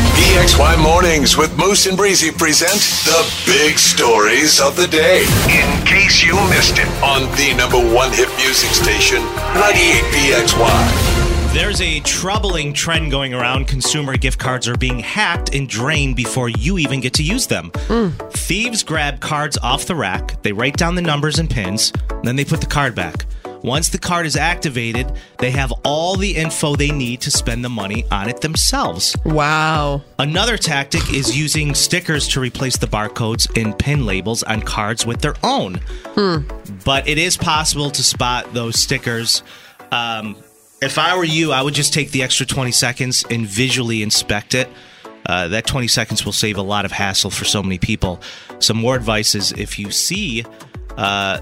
PXY Mornings with Moose and Breezy present the big stories of the day. In case you missed it on the number one hit music station, 98PXY. There's a troubling trend going around. Consumer gift cards are being hacked and drained before you even get to use them. Hmm. Thieves grab cards off the rack, they write down the numbers and pins, then they put the card back. Once the card is activated, they have all the info they need to spend the money on it themselves. Wow. Another tactic is using stickers to replace the barcodes and pin labels on cards with their own. Hmm. But it is possible to spot those stickers. Um, if I were you, I would just take the extra 20 seconds and visually inspect it. Uh, that 20 seconds will save a lot of hassle for so many people. Some more advice is if you see uh,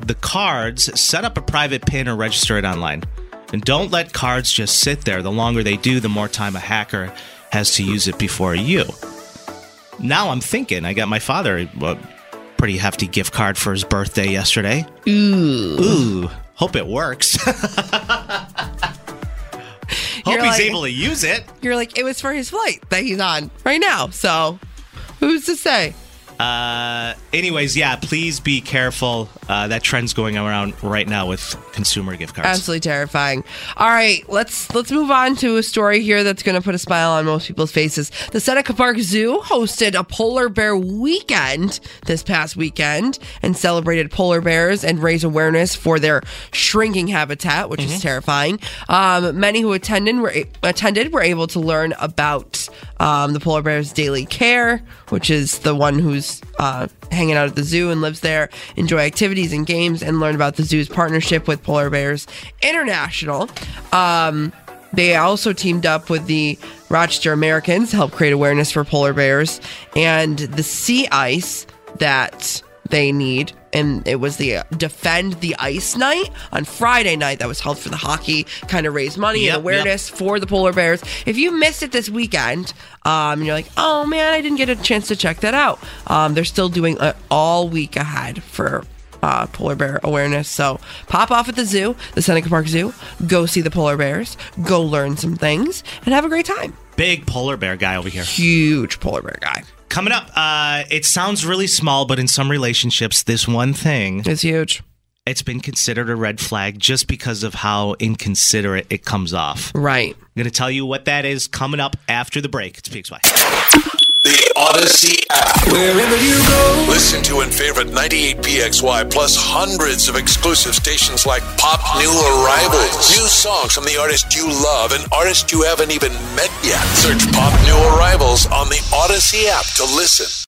the cards, set up a private pin or register it online. And don't let cards just sit there. The longer they do, the more time a hacker has to use it before you. Now I'm thinking, I got my father a pretty hefty gift card for his birthday yesterday. Ooh. Ooh. Hope it works. Hope You're he's like- able to use it. You're like, it was for his flight that he's on right now. So who's to say? Uh, anyways, yeah, please be careful. Uh, that trend's going around right now with consumer gift cards. Absolutely terrifying. All right, let's let's move on to a story here that's going to put a smile on most people's faces. The Seneca Park Zoo hosted a polar bear weekend this past weekend and celebrated polar bears and raised awareness for their shrinking habitat, which is terrifying. Um, many who attended were attended were able to learn about um, the polar bear's daily care, which is the one who's uh, hanging out at the zoo and lives there, enjoy activities and games, and learn about the zoo's partnership with Polar Bears International. Um, they also teamed up with the Rochester Americans to help create awareness for polar bears and the sea ice that they need. And it was the uh, Defend the Ice night on Friday night that was held for the hockey, kind of raise money Yep, and awareness for the polar bears. If you missed it this weekend, um, you're like, oh man, I didn't get a chance to check that out. Um, they're still doing it all week ahead for uh, polar bear awareness. So pop off at the zoo, the Seneca Park Zoo, go see the polar bears, go learn some things, and have a great time. Big polar bear guy over here. Huge polar bear guy. Coming up, uh, it sounds really small, but in some relationships, this one thing, It's huge. it's been considered a red flag just because of how inconsiderate it comes off. Right. I'm going to tell you what that is coming up after the break. It's PXY. The Audacy app. Wherever you go. Listen to and favorite 98PXY plus hundreds of exclusive stations like Pop New Arrivals. New songs from the artists you love and artists you haven't even met yet. Search Pop New Arrivals on the Audacy app to listen.